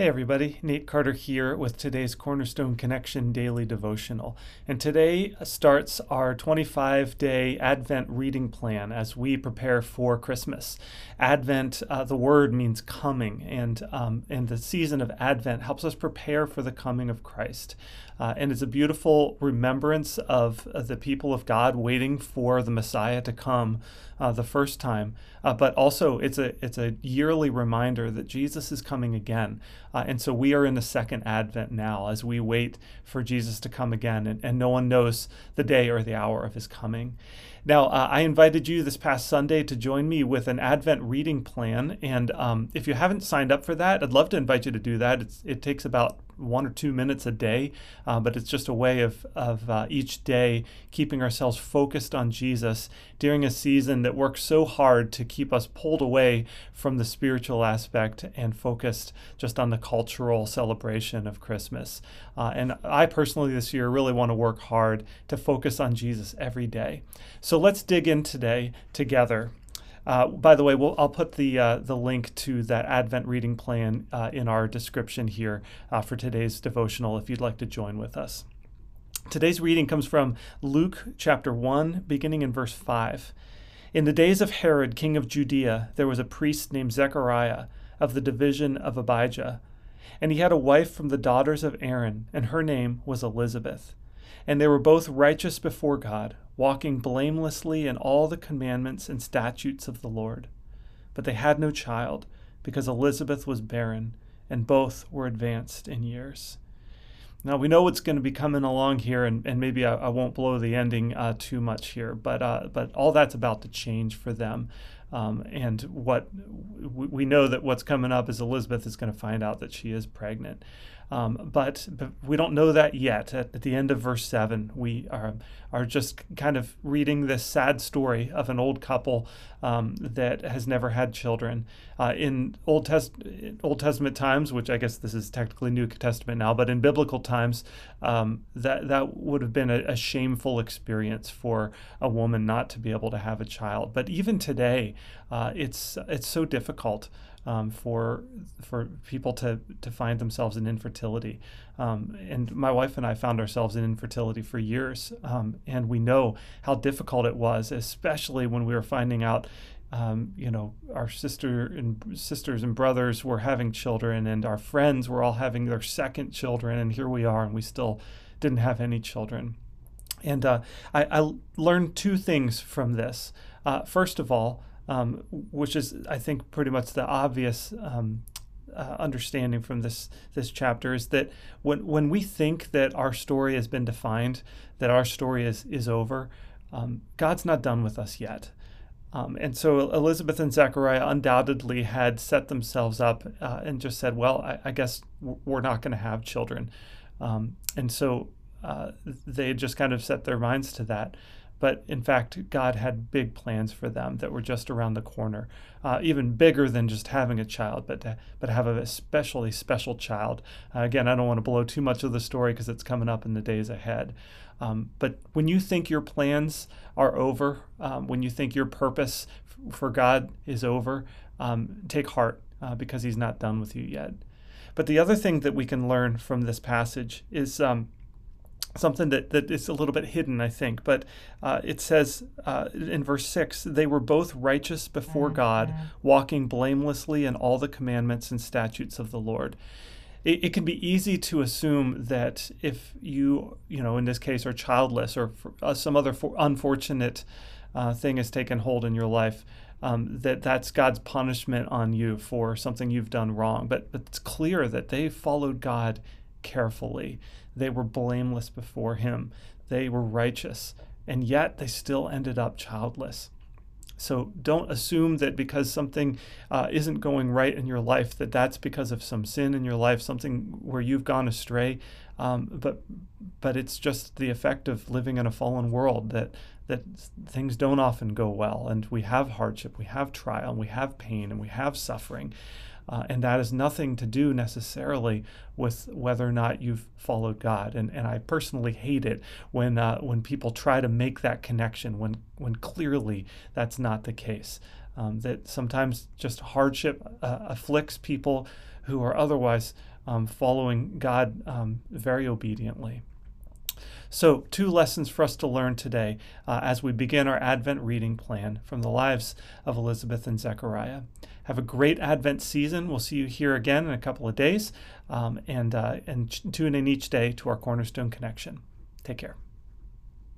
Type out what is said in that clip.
Hey, everybody. Nate Carter here with today's Cornerstone Connection Daily Devotional. And today starts our 25 day Advent reading plan as we prepare for Christmas. Advent, uh, the word means coming, and, um, and the season of Advent helps us prepare for the coming of Christ. Uh, and it's a beautiful remembrance of uh, the people of God waiting for the Messiah to come uh, the first time. Uh, but also, it's a, it's a yearly reminder that Jesus is coming again. Uh, and so we are in the second advent now as we wait for Jesus to come again, and, and no one knows the day or the hour of his coming. Now, uh, I invited you this past Sunday to join me with an Advent reading plan. And um, if you haven't signed up for that, I'd love to invite you to do that. It's, it takes about one or two minutes a day, uh, but it's just a way of, of uh, each day keeping ourselves focused on Jesus during a season that works so hard to keep us pulled away from the spiritual aspect and focused just on the cultural celebration of Christmas. Uh, and I personally this year really want to work hard to focus on Jesus every day. So let's dig in today together. Uh, by the way, we'll, I'll put the uh, the link to that Advent reading plan uh, in our description here uh, for today's devotional if you'd like to join with us. Today's reading comes from Luke chapter 1, beginning in verse 5. In the days of Herod, king of Judea, there was a priest named Zechariah of the division of Abijah. And he had a wife from the daughters of Aaron, and her name was Elizabeth. And they were both righteous before God, walking blamelessly in all the commandments and statutes of the Lord. But they had no child, because Elizabeth was barren, and both were advanced in years. Now we know what's going to be coming along here, and, and maybe I, I won't blow the ending uh, too much here, but uh, but all that's about to change for them. Um, and what we know that what's coming up is Elizabeth is going to find out that she is pregnant. Um, but, but we don't know that yet. At, at, the end of verse 7, we are, are just kind of reading this sad story of an old couple um, that has never had children. Uh, in Old, Test- old Testament times, which I guess this is technically New Testament now, but in biblical times, um, that, that would have been a, a shameful experience for a woman not to be able to have a child. But even today, uh, it's, it's so difficult um, for for people to to find themselves in infertility. Um, and my wife and I found ourselves in infertility for years, um, and we know how difficult it was, especially when we were finding out. Um, you know, our sister and sisters and brothers were having children, and our friends were all having their second children, and here we are, and we still didn't have any children. And uh, I, I, learned two things from this. Uh, first of all, um, which is, I think, pretty much the obvious um, uh, understanding from this this chapter is that when when we think that our story has been defined, that our story is is over, um, God's not done with us yet. Um, and so Elizabeth and Zechariah undoubtedly had set themselves up uh, and just said, "Well, I, I guess we're not going to have children," um, and so uh, they just kind of set their minds to that. But in fact, God had big plans for them that were just around the corner, uh, even bigger than just having a child, but to, but have a especially special child. Uh, again, I don't want to blow too much of the story because it's coming up in the days ahead. Um, but when you think your plans are over, um, when you think your purpose f- for God is over, um, take heart uh, because He's not done with you yet. But the other thing that we can learn from this passage is um, something that, that is a little bit hidden, I think. But uh, it says uh, in verse 6 they were both righteous before mm-hmm. God, walking blamelessly in all the commandments and statutes of the Lord. It, it, can be easy to assume that if you, you know, in this case, are childless or uh, some other for, unfortunate uh, thing has taken hold in your life, um, that that's God's punishment on you for something you've done wrong. But, but it's clear that they followed God carefully. They were blameless before him, they were righteous, and yet they still ended up childless. So don't assume that because something uh, isn't going right in your life, that that's because of some sin in your life, something where you've gone astray. Um, but but it's just the effect of living in a fallen world that that things don't often go well, and we have hardship, we have trial, and we have pain, and we have suffering. Uh, and that has nothing to do necessarily with whether or not you've followed God. And, and I personally hate it when, uh, when people try to make that connection when, when clearly that's not the case. Um, that sometimes just hardship uh, afflicts people who are otherwise um, following God um, very obediently. So, two lessons for us to learn today uh, as we begin our Advent reading plan from the lives of Elizabeth and Zechariah. Have a great Advent season. We'll see you here again in a couple of days, um, and uh, and tune in each day to our Cornerstone Connection. Take care.